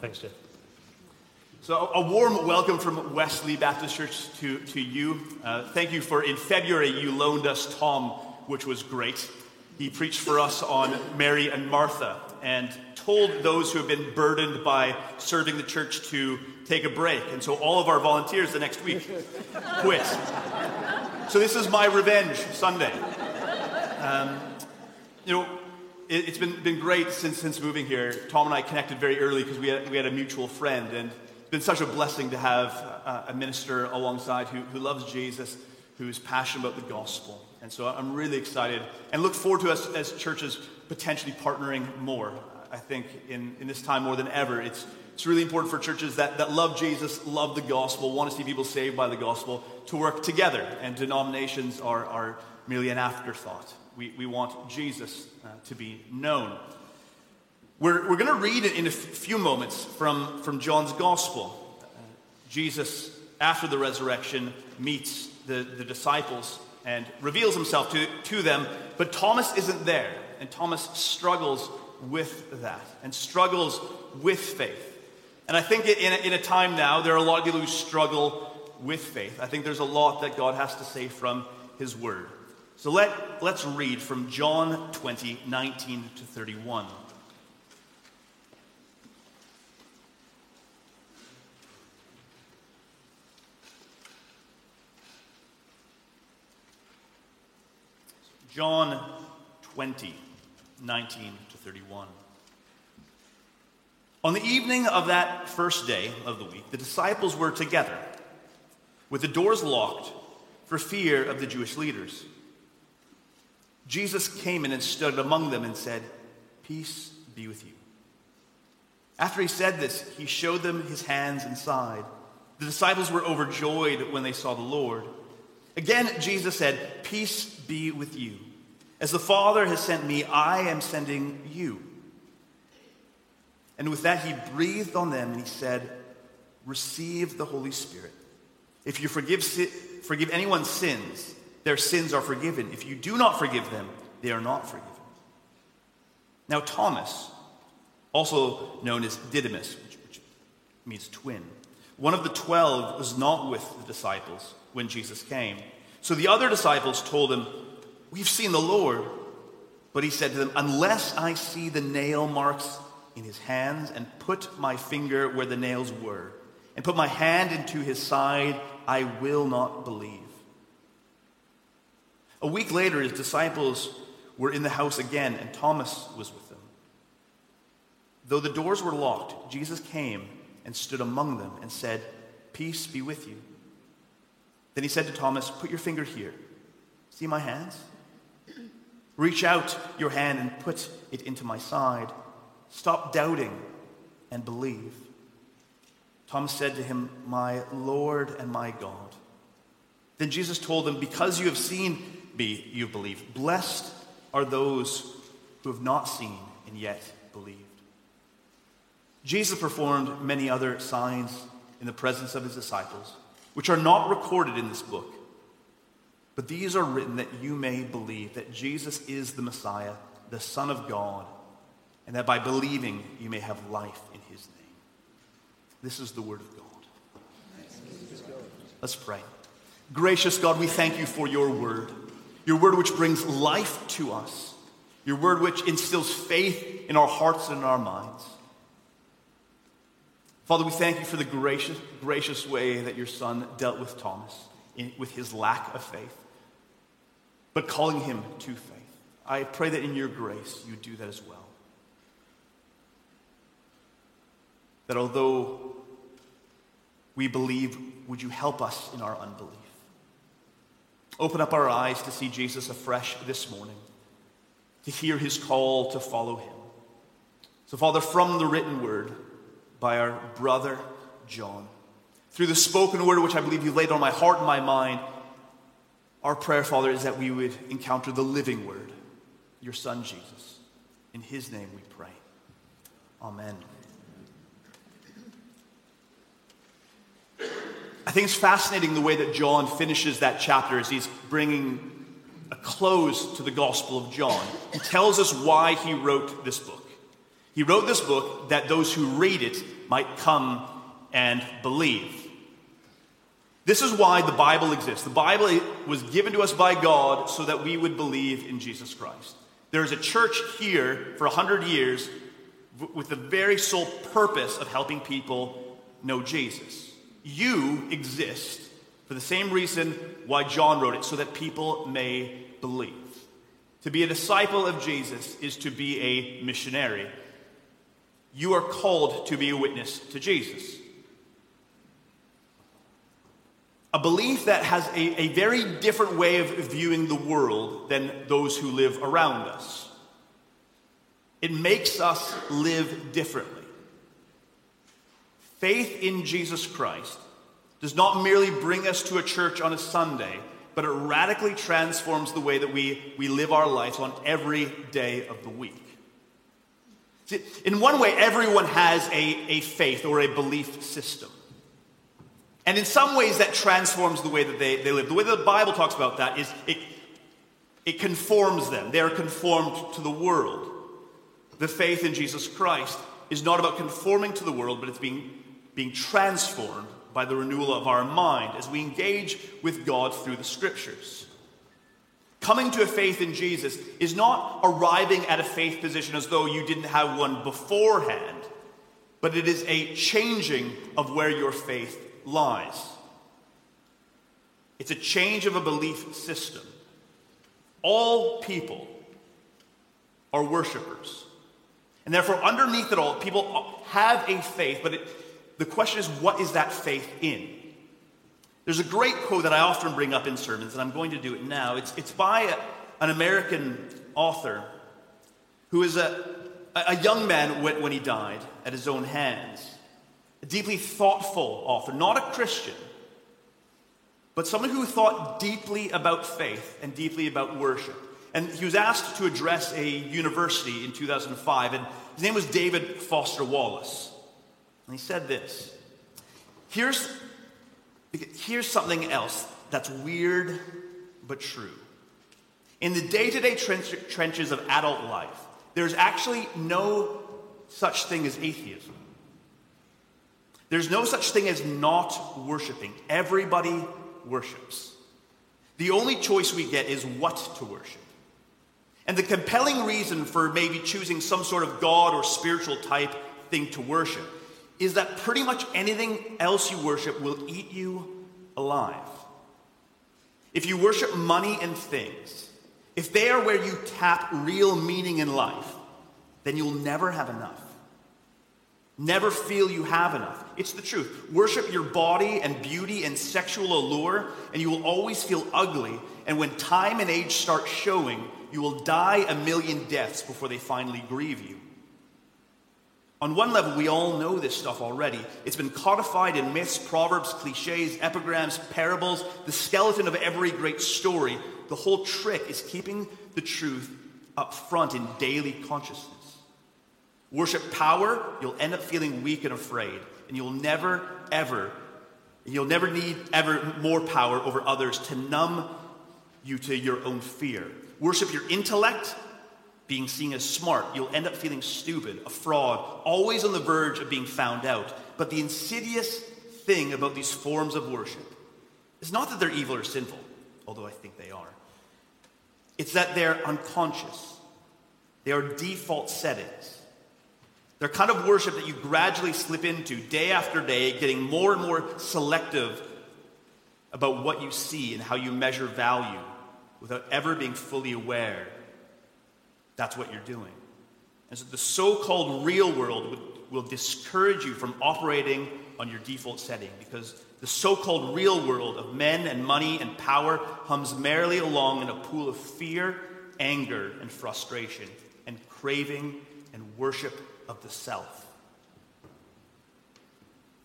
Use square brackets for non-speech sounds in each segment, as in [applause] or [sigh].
Thanks, Jeff. So, a warm welcome from Wesley Baptist Church to, to you. Uh, thank you for, in February, you loaned us Tom, which was great. He preached for us on Mary and Martha and told those who have been burdened by serving the church to take a break. And so, all of our volunteers the next week [laughs] quit. So, this is my revenge Sunday. Um, you know, it, has been, been great since, since moving here. Tom and I connected very early because we had, we had a mutual friend, and it's been such a blessing to have a, a minister alongside who, who loves Jesus, who is passionate about the gospel. And so I'm really excited and look forward to us as churches potentially partnering more. I think in, in this time more than ever, it's, it's really important for churches that, that love Jesus, love the gospel, want to see people saved by the gospel, to work together. And denominations are, are merely an afterthought. We, we want Jesus uh, to be known. We're, we're going to read in a few moments from, from John's Gospel. Uh, Jesus, after the resurrection, meets the, the disciples and reveals himself to, to them, but Thomas isn't there. And Thomas struggles with that and struggles with faith. And I think in a, in a time now, there are a lot of people who struggle with faith. I think there's a lot that God has to say from his word. So let, let's read from John 20, 19 to 31. John 20, 19 to 31. On the evening of that first day of the week, the disciples were together, with the doors locked for fear of the Jewish leaders. Jesus came in and stood among them and said, Peace be with you. After he said this, he showed them his hands and side. The disciples were overjoyed when they saw the Lord. Again, Jesus said, Peace be with you. As the Father has sent me, I am sending you. And with that, he breathed on them and he said, Receive the Holy Spirit. If you forgive, forgive anyone's sins, their sins are forgiven. If you do not forgive them, they are not forgiven. Now, Thomas, also known as Didymus, which, which means twin, one of the twelve was not with the disciples when Jesus came. So the other disciples told him, We've seen the Lord. But he said to them, Unless I see the nail marks in his hands and put my finger where the nails were, and put my hand into his side, I will not believe. A week later, his disciples were in the house again, and Thomas was with them. Though the doors were locked, Jesus came and stood among them and said, Peace be with you. Then he said to Thomas, Put your finger here. See my hands? Reach out your hand and put it into my side. Stop doubting and believe. Thomas said to him, My Lord and my God. Then Jesus told him, Because you have seen me, you believe. Blessed are those who have not seen and yet believed. Jesus performed many other signs in the presence of his disciples, which are not recorded in this book. But these are written that you may believe that Jesus is the Messiah, the Son of God, and that by believing you may have life in his name. This is the word of God. Let's pray. Gracious God, we thank you for your word, your word which brings life to us, your word which instills faith in our hearts and in our minds. Father, we thank you for the gracious, gracious way that your son dealt with Thomas in, with his lack of faith but calling him to faith. I pray that in your grace you do that as well. That although we believe, would you help us in our unbelief? Open up our eyes to see Jesus afresh this morning, to hear his call to follow him. So, Father, from the written word by our brother John, through the spoken word which I believe you laid on my heart and my mind, our prayer, Father, is that we would encounter the living word, your Son, Jesus. In his name we pray. Amen. I think it's fascinating the way that John finishes that chapter as he's bringing a close to the Gospel of John. He tells us why he wrote this book. He wrote this book that those who read it might come and believe. This is why the Bible exists. The Bible was given to us by God so that we would believe in Jesus Christ. There is a church here for 100 years with the very sole purpose of helping people know Jesus. You exist for the same reason why John wrote it, so that people may believe. To be a disciple of Jesus is to be a missionary. You are called to be a witness to Jesus. A belief that has a, a very different way of viewing the world than those who live around us. It makes us live differently. Faith in Jesus Christ does not merely bring us to a church on a Sunday, but it radically transforms the way that we, we live our lives on every day of the week. See, in one way, everyone has a, a faith or a belief system. And in some ways, that transforms the way that they, they live. The way that the Bible talks about that is it, it conforms them. They are conformed to the world. The faith in Jesus Christ is not about conforming to the world, but it's being, being transformed by the renewal of our mind as we engage with God through the scriptures. Coming to a faith in Jesus is not arriving at a faith position as though you didn't have one beforehand, but it is a changing of where your faith lies. It's a change of a belief system. All people are worshipers. And therefore, underneath it all, people have a faith, but it, the question is, what is that faith in? There's a great quote that I often bring up in sermons, and I'm going to do it now. It's, it's by a, an American author who is a, a young man when, when he died at his own hands a deeply thoughtful author, not a Christian, but someone who thought deeply about faith and deeply about worship. And he was asked to address a university in 2005, and his name was David Foster Wallace. And he said this Here's, here's something else that's weird but true. In the day to day trenches of adult life, there's actually no such thing as atheism. There's no such thing as not worshiping. Everybody worships. The only choice we get is what to worship. And the compelling reason for maybe choosing some sort of God or spiritual type thing to worship is that pretty much anything else you worship will eat you alive. If you worship money and things, if they are where you tap real meaning in life, then you'll never have enough. Never feel you have enough. It's the truth. Worship your body and beauty and sexual allure, and you will always feel ugly. And when time and age start showing, you will die a million deaths before they finally grieve you. On one level, we all know this stuff already. It's been codified in myths, proverbs, cliches, epigrams, parables, the skeleton of every great story. The whole trick is keeping the truth up front in daily consciousness. Worship power, you'll end up feeling weak and afraid, and you'll never, ever, you'll never need ever more power over others to numb you to your own fear. Worship your intellect, being seen as smart, you'll end up feeling stupid, a fraud, always on the verge of being found out. But the insidious thing about these forms of worship is not that they're evil or sinful, although I think they are. It's that they're unconscious. They are default settings. They're kind of worship that you gradually slip into day after day, getting more and more selective about what you see and how you measure value without ever being fully aware that's what you're doing. And so the so called real world would, will discourage you from operating on your default setting because the so called real world of men and money and power hums merrily along in a pool of fear, anger, and frustration, and craving and worship of the self.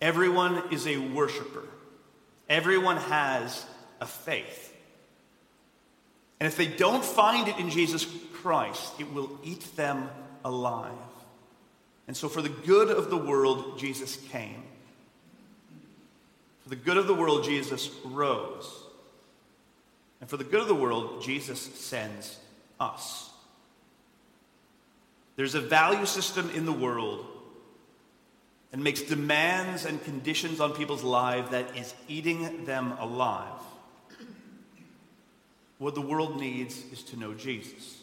Everyone is a worshiper, everyone has a faith. And if they don't find it in Jesus Christ, it will eat them alive. And so, for the good of the world, Jesus came. For the good of the world, Jesus rose. And for the good of the world, Jesus sends us. There's a value system in the world and makes demands and conditions on people's lives that is eating them alive. What the world needs is to know Jesus.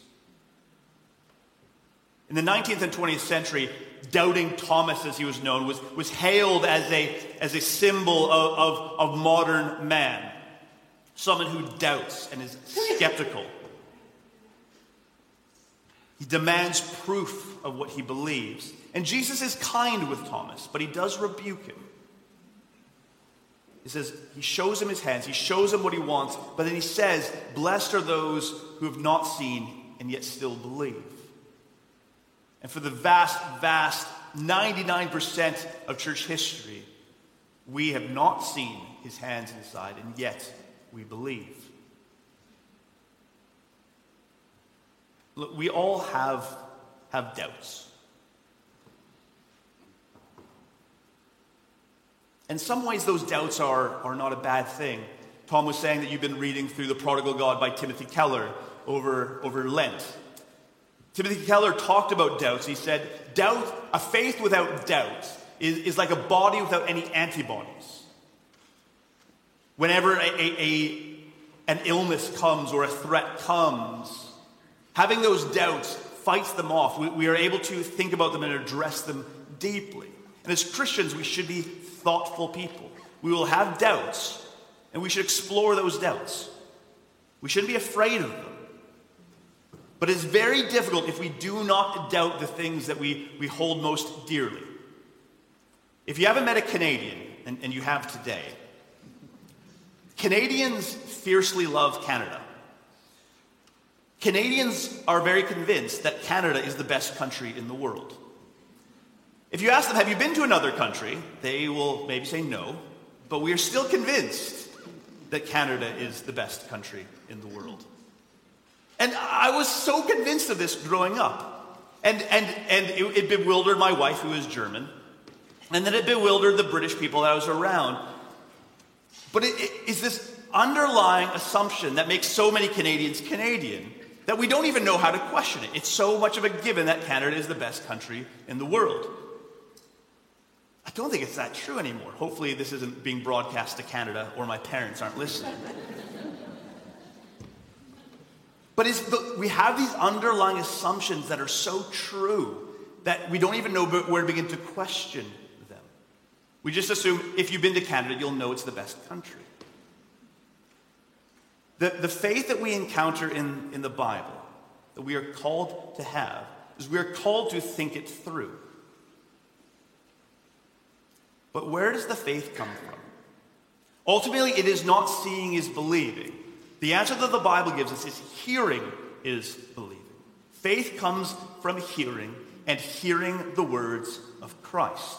In the 19th and 20th century, doubting Thomas, as he was known, was, was hailed as a, as a symbol of, of, of modern man. Someone who doubts and is skeptical. He demands proof of what he believes. And Jesus is kind with Thomas, but he does rebuke him. He says, he shows him his hands, he shows him what he wants, but then he says, Blessed are those who have not seen and yet still believe. And for the vast, vast 99% of church history, we have not seen his hands inside, and yet we believe. Look, we all have, have doubts. In some ways, those doubts are, are not a bad thing. Tom was saying that you've been reading through The Prodigal God by Timothy Keller over, over Lent. Timothy Keller talked about doubts. He said, Doubt, a faith without doubt, is, is like a body without any antibodies. Whenever a, a, a, an illness comes or a threat comes, Having those doubts fights them off. We, we, are able to think about them and address them deeply. And as Christians, we should be thoughtful people. We will have doubts, and we should explore those doubts. We shouldn't be afraid of them. But it's very difficult if we do not doubt the things that we, we hold most dearly. If you haven't met a Canadian, and, and you have today, Canadians fiercely love Canada. Canadians are very convinced that Canada is the best country in the world. If you ask them, Have you been to another country? they will maybe say no, but we are still convinced that Canada is the best country in the world. And I was so convinced of this growing up. And, and, and it, it bewildered my wife, who is German. And then it bewildered the British people that I was around. But it, it is this underlying assumption that makes so many Canadians Canadian that we don't even know how to question it. It's so much of a given that Canada is the best country in the world. I don't think it's that true anymore. Hopefully, this isn't being broadcast to Canada or my parents aren't listening. But the, we have these underlying assumptions that are so true that we don't even know where to begin to question them. We just assume if you've been to Canada, you'll know it's the best country. The, the faith that we encounter in, in the Bible, that we are called to have, is we are called to think it through. But where does the faith come from? Ultimately, it is not seeing is believing. The answer that the Bible gives us is hearing is believing. Faith comes from hearing, and hearing the words of Christ.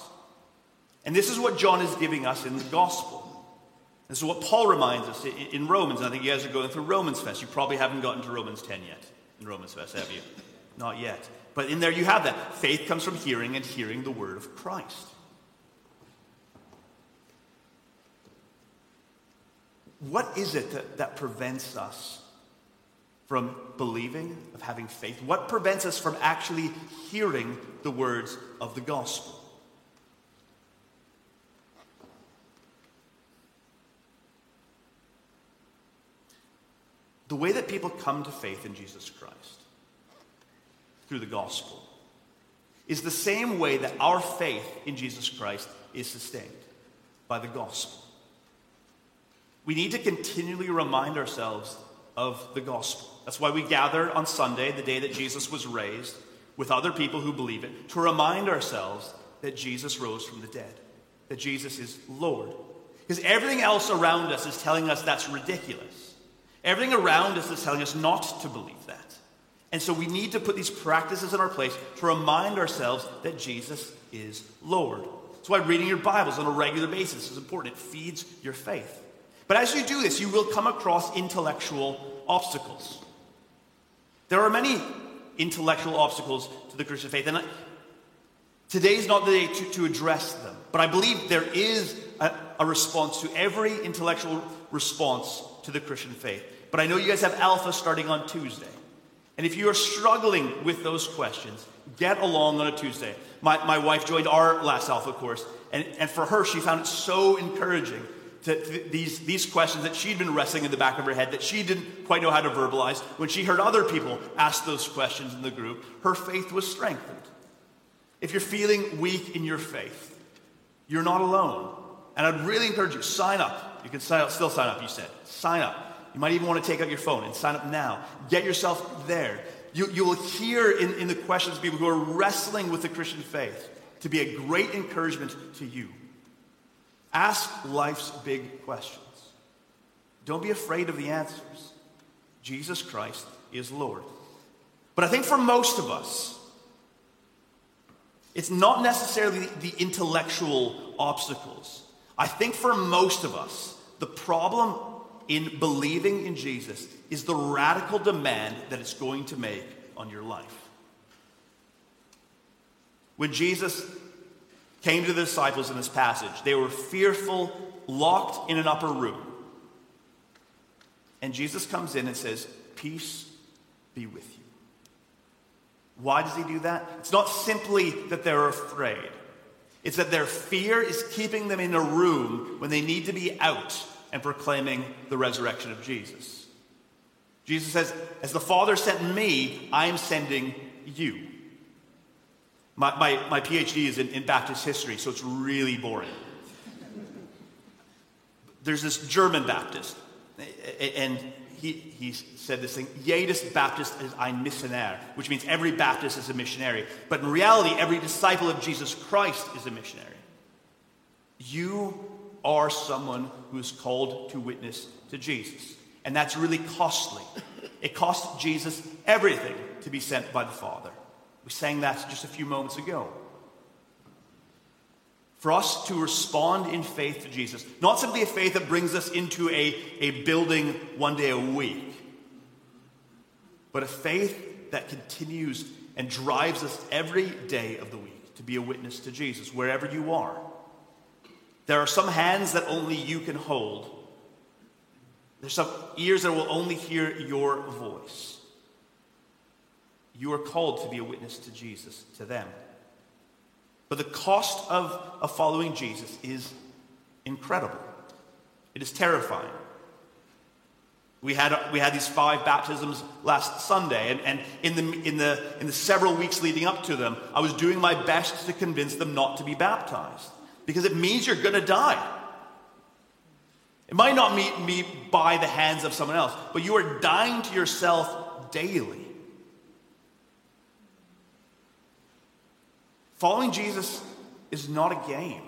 And this is what John is giving us in the gospel. This is what Paul reminds us in Romans. I think you guys are going through Romans Fest. You probably haven't gotten to Romans 10 yet in Romans Fest, have you? Not yet. But in there you have that. Faith comes from hearing and hearing the word of Christ. What is it that, that prevents us from believing, of having faith? What prevents us from actually hearing the words of the gospel? The way that people come to faith in Jesus Christ through the gospel is the same way that our faith in Jesus Christ is sustained by the gospel. We need to continually remind ourselves of the gospel. That's why we gather on Sunday, the day that Jesus was raised, with other people who believe it, to remind ourselves that Jesus rose from the dead, that Jesus is Lord. Because everything else around us is telling us that's ridiculous. Everything around us is telling us not to believe that. And so we need to put these practices in our place to remind ourselves that Jesus is Lord. That's why reading your Bibles on a regular basis is important. It feeds your faith. But as you do this, you will come across intellectual obstacles. There are many intellectual obstacles to the Christian faith, and today is not the day to, to address them. But I believe there is a, a response to every intellectual response to the Christian faith. But I know you guys have Alpha starting on Tuesday. And if you are struggling with those questions, get along on a Tuesday. My, my wife joined our last Alpha course, and, and for her, she found it so encouraging to, to these, these questions that she'd been wrestling in the back of her head that she didn't quite know how to verbalize. When she heard other people ask those questions in the group, her faith was strengthened. If you're feeling weak in your faith, you're not alone. And I'd really encourage you, sign up. You can sign up, still sign up, you said. Sign up. You might even want to take out your phone and sign up now. Get yourself there. You, you will hear in, in the questions people who are wrestling with the Christian faith to be a great encouragement to you. Ask life's big questions. Don't be afraid of the answers. Jesus Christ is Lord. But I think for most of us, it's not necessarily the intellectual obstacles. I think for most of us, the problem in believing in Jesus is the radical demand that it's going to make on your life. When Jesus came to the disciples in this passage, they were fearful, locked in an upper room. And Jesus comes in and says, Peace be with you. Why does he do that? It's not simply that they're afraid, it's that their fear is keeping them in a room when they need to be out and proclaiming the resurrection of Jesus. Jesus says, As the Father sent me, I am sending you. My, my, my PhD is in, in Baptist history, so it's really boring. There's this German Baptist, and he, he said this thing, Jedes Baptist is ein Missionar, which means every Baptist is a missionary. But in reality, every disciple of Jesus Christ is a missionary. You are someone who is called to witness to Jesus. And that's really costly. It cost Jesus everything to be sent by the Father. We sang that just a few moments ago. For us to respond in faith to Jesus, not simply a faith that brings us into a, a building one day a week, but a faith that continues and drives us every day of the week to be a witness to Jesus, wherever you are. There are some hands that only you can hold. There's some ears that will only hear your voice. You are called to be a witness to Jesus, to them. But the cost of, of following Jesus is incredible. It is terrifying. We had, we had these five baptisms last Sunday, and, and in, the, in, the, in the several weeks leading up to them, I was doing my best to convince them not to be baptized because it means you're going to die. It might not be, be by the hands of someone else, but you are dying to yourself daily. Following Jesus is not a game.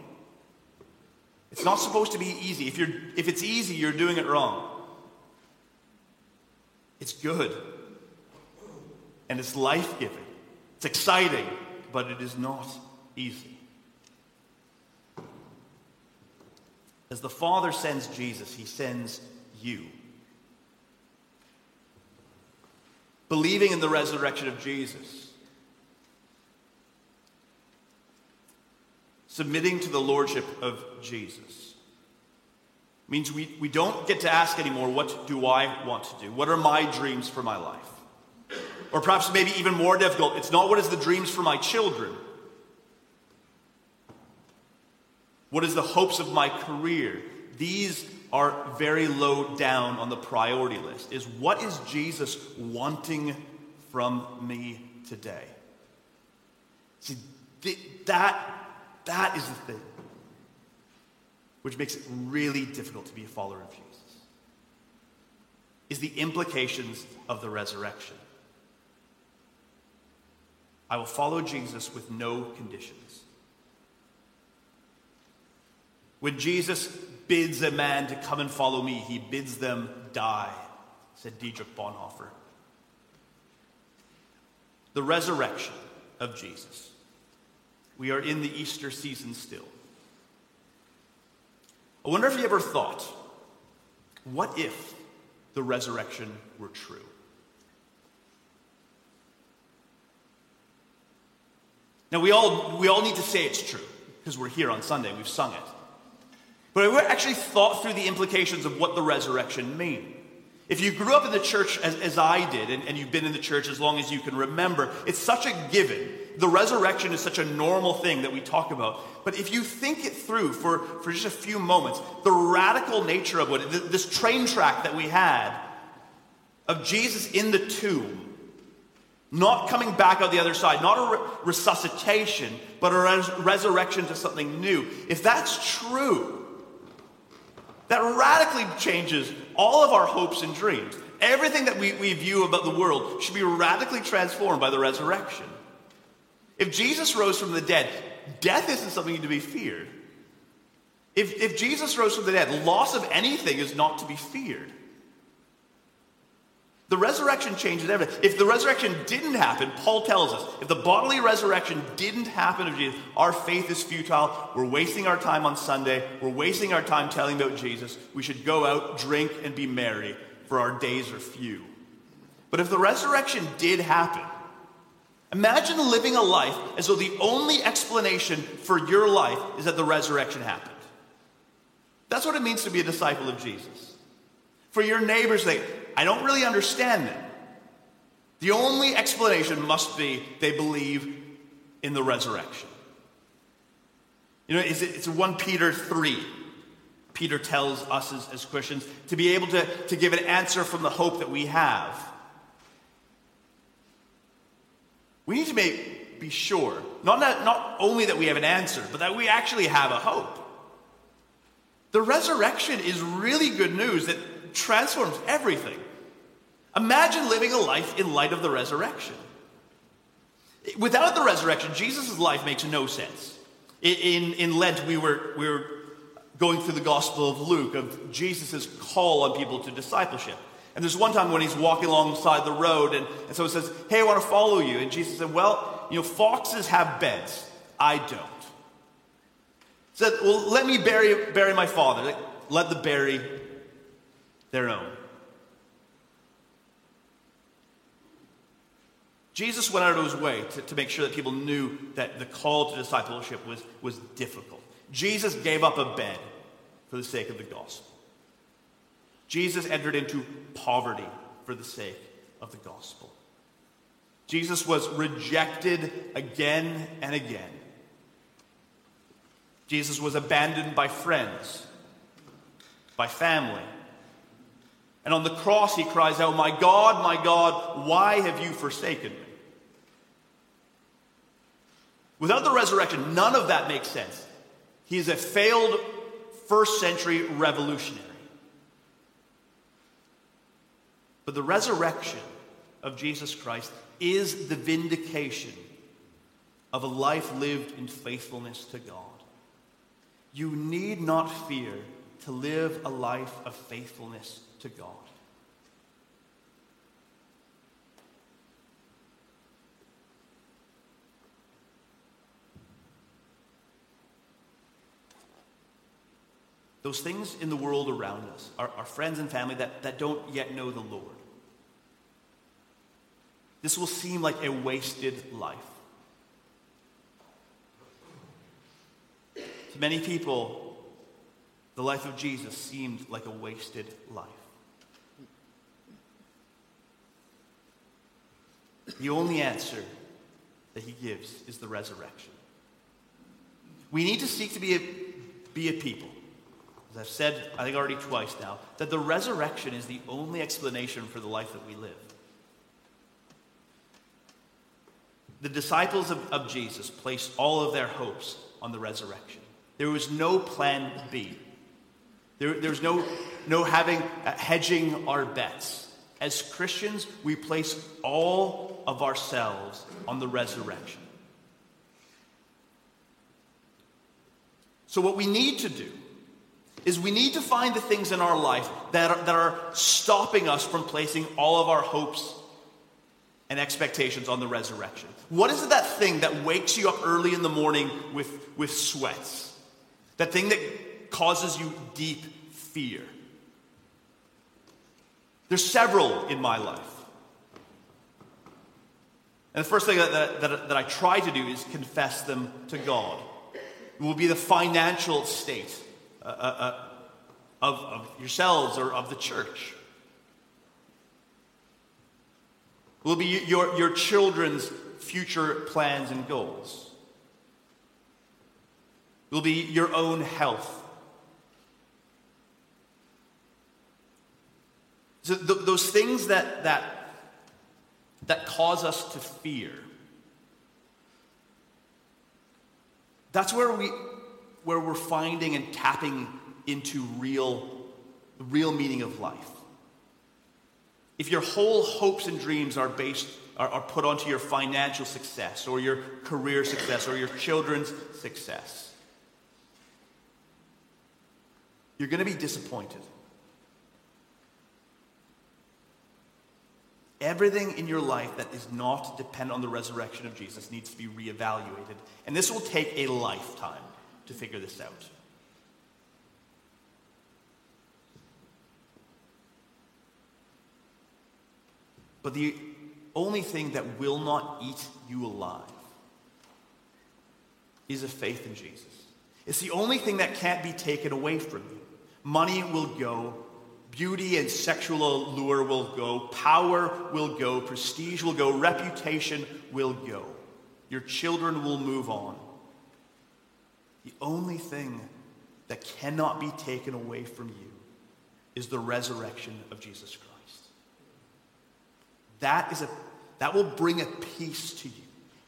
It's not supposed to be easy. If, you're, if it's easy, you're doing it wrong. It's good. And it's life giving. It's exciting, but it is not easy. As the Father sends Jesus, he sends you. Believing in the resurrection of Jesus, submitting to the lordship of Jesus, means we, we don't get to ask anymore, what do I want to do? What are my dreams for my life? Or perhaps maybe even more difficult, it's not what is the dreams for my children. What is the hopes of my career? These are very low down on the priority list. Is what is Jesus wanting from me today? See, that, that is the thing which makes it really difficult to be a follower of Jesus. Is the implications of the resurrection. I will follow Jesus with no conditions. When Jesus bids a man to come and follow me, he bids them die, said Dietrich Bonhoeffer. The resurrection of Jesus. We are in the Easter season still. I wonder if you ever thought, what if the resurrection were true? Now, we all, we all need to say it's true because we're here on Sunday, we've sung it. But have we actually thought through the implications of what the resurrection means? If you grew up in the church as, as I did, and, and you've been in the church as long as you can remember, it's such a given. The resurrection is such a normal thing that we talk about. But if you think it through for, for just a few moments, the radical nature of what this train track that we had of Jesus in the tomb, not coming back out the other side, not a re- resuscitation, but a res- resurrection to something new. If that's true, that radically changes all of our hopes and dreams. Everything that we, we view about the world should be radically transformed by the resurrection. If Jesus rose from the dead, death isn't something to be feared. If, if Jesus rose from the dead, loss of anything is not to be feared. The resurrection changes everything. If the resurrection didn't happen, Paul tells us, if the bodily resurrection didn't happen of Jesus, our faith is futile. We're wasting our time on Sunday. We're wasting our time telling about Jesus. We should go out, drink, and be merry, for our days are few. But if the resurrection did happen, imagine living a life as though the only explanation for your life is that the resurrection happened. That's what it means to be a disciple of Jesus. For your neighbors, they, I don't really understand them. The only explanation must be they believe in the resurrection. You know, it's, it's 1 Peter 3. Peter tells us as, as Christians to be able to, to give an answer from the hope that we have. We need to make, be sure, not, that, not only that we have an answer, but that we actually have a hope. The resurrection is really good news that transforms everything. Imagine living a life in light of the resurrection. Without the resurrection, Jesus' life makes no sense. In, in Lent, we were, we were going through the Gospel of Luke of Jesus' call on people to discipleship. And there's one time when he's walking alongside the road, and, and someone says, Hey, I want to follow you. And Jesus said, Well, you know, foxes have beds. I don't. He said, Well, let me bury, bury my father. Let the bury their own. Jesus went out of his way to, to make sure that people knew that the call to discipleship was, was difficult. Jesus gave up a bed for the sake of the gospel. Jesus entered into poverty for the sake of the gospel. Jesus was rejected again and again. Jesus was abandoned by friends, by family, and on the cross, he cries out, My God, my God, why have you forsaken me? Without the resurrection, none of that makes sense. He is a failed first century revolutionary. But the resurrection of Jesus Christ is the vindication of a life lived in faithfulness to God. You need not fear to live a life of faithfulness to God. Those things in the world around us, our, our friends and family that, that don't yet know the Lord. This will seem like a wasted life. To many people, the life of Jesus seemed like a wasted life. The only answer that he gives is the resurrection. We need to seek to be a, be a people, as I've said, I think already twice now, that the resurrection is the only explanation for the life that we live. The disciples of, of Jesus placed all of their hopes on the resurrection. There was no plan B. There, there was no, no having, uh, hedging our bets. As Christians, we place all of ourselves on the resurrection. So, what we need to do is we need to find the things in our life that are, that are stopping us from placing all of our hopes and expectations on the resurrection. What is it that thing that wakes you up early in the morning with, with sweats? That thing that causes you deep fear? There's several in my life. And the first thing that, that, that I try to do is confess them to God. It will be the financial state uh, uh, uh, of, of yourselves or of the church. It will be your, your children's future plans and goals. It will be your own health. So th- those things that, that, that cause us to fear, that's where, we, where we're finding and tapping into real, the real meaning of life. If your whole hopes and dreams are based are, are put onto your financial success or your career success or your children's success, you're going to be disappointed. Everything in your life that is not dependent on the resurrection of Jesus needs to be reevaluated. And this will take a lifetime to figure this out. But the only thing that will not eat you alive is a faith in Jesus. It's the only thing that can't be taken away from you. Money will go, beauty and sexual allure will go, power will go, prestige will go, reputation will go. Your children will move on. The only thing that cannot be taken away from you is the resurrection of Jesus Christ. That, is a, that will bring a peace to you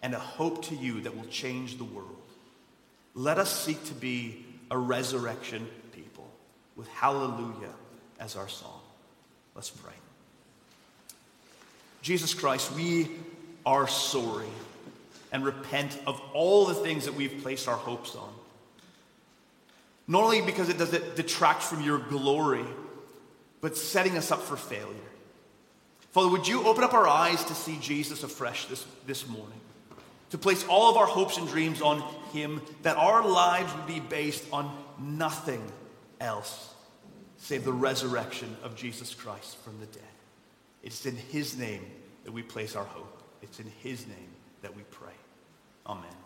and a hope to you that will change the world. Let us seek to be a resurrection people with hallelujah as our song. Let's pray. Jesus Christ, we are sorry and repent of all the things that we've placed our hopes on. Not only because it doesn't detract from your glory, but setting us up for failure. Father, would you open up our eyes to see Jesus afresh this, this morning? To place all of our hopes and dreams on Him, that our lives would be based on nothing else save the resurrection of Jesus Christ from the dead. It's in His name that we place our hope. It's in His name that we pray. Amen.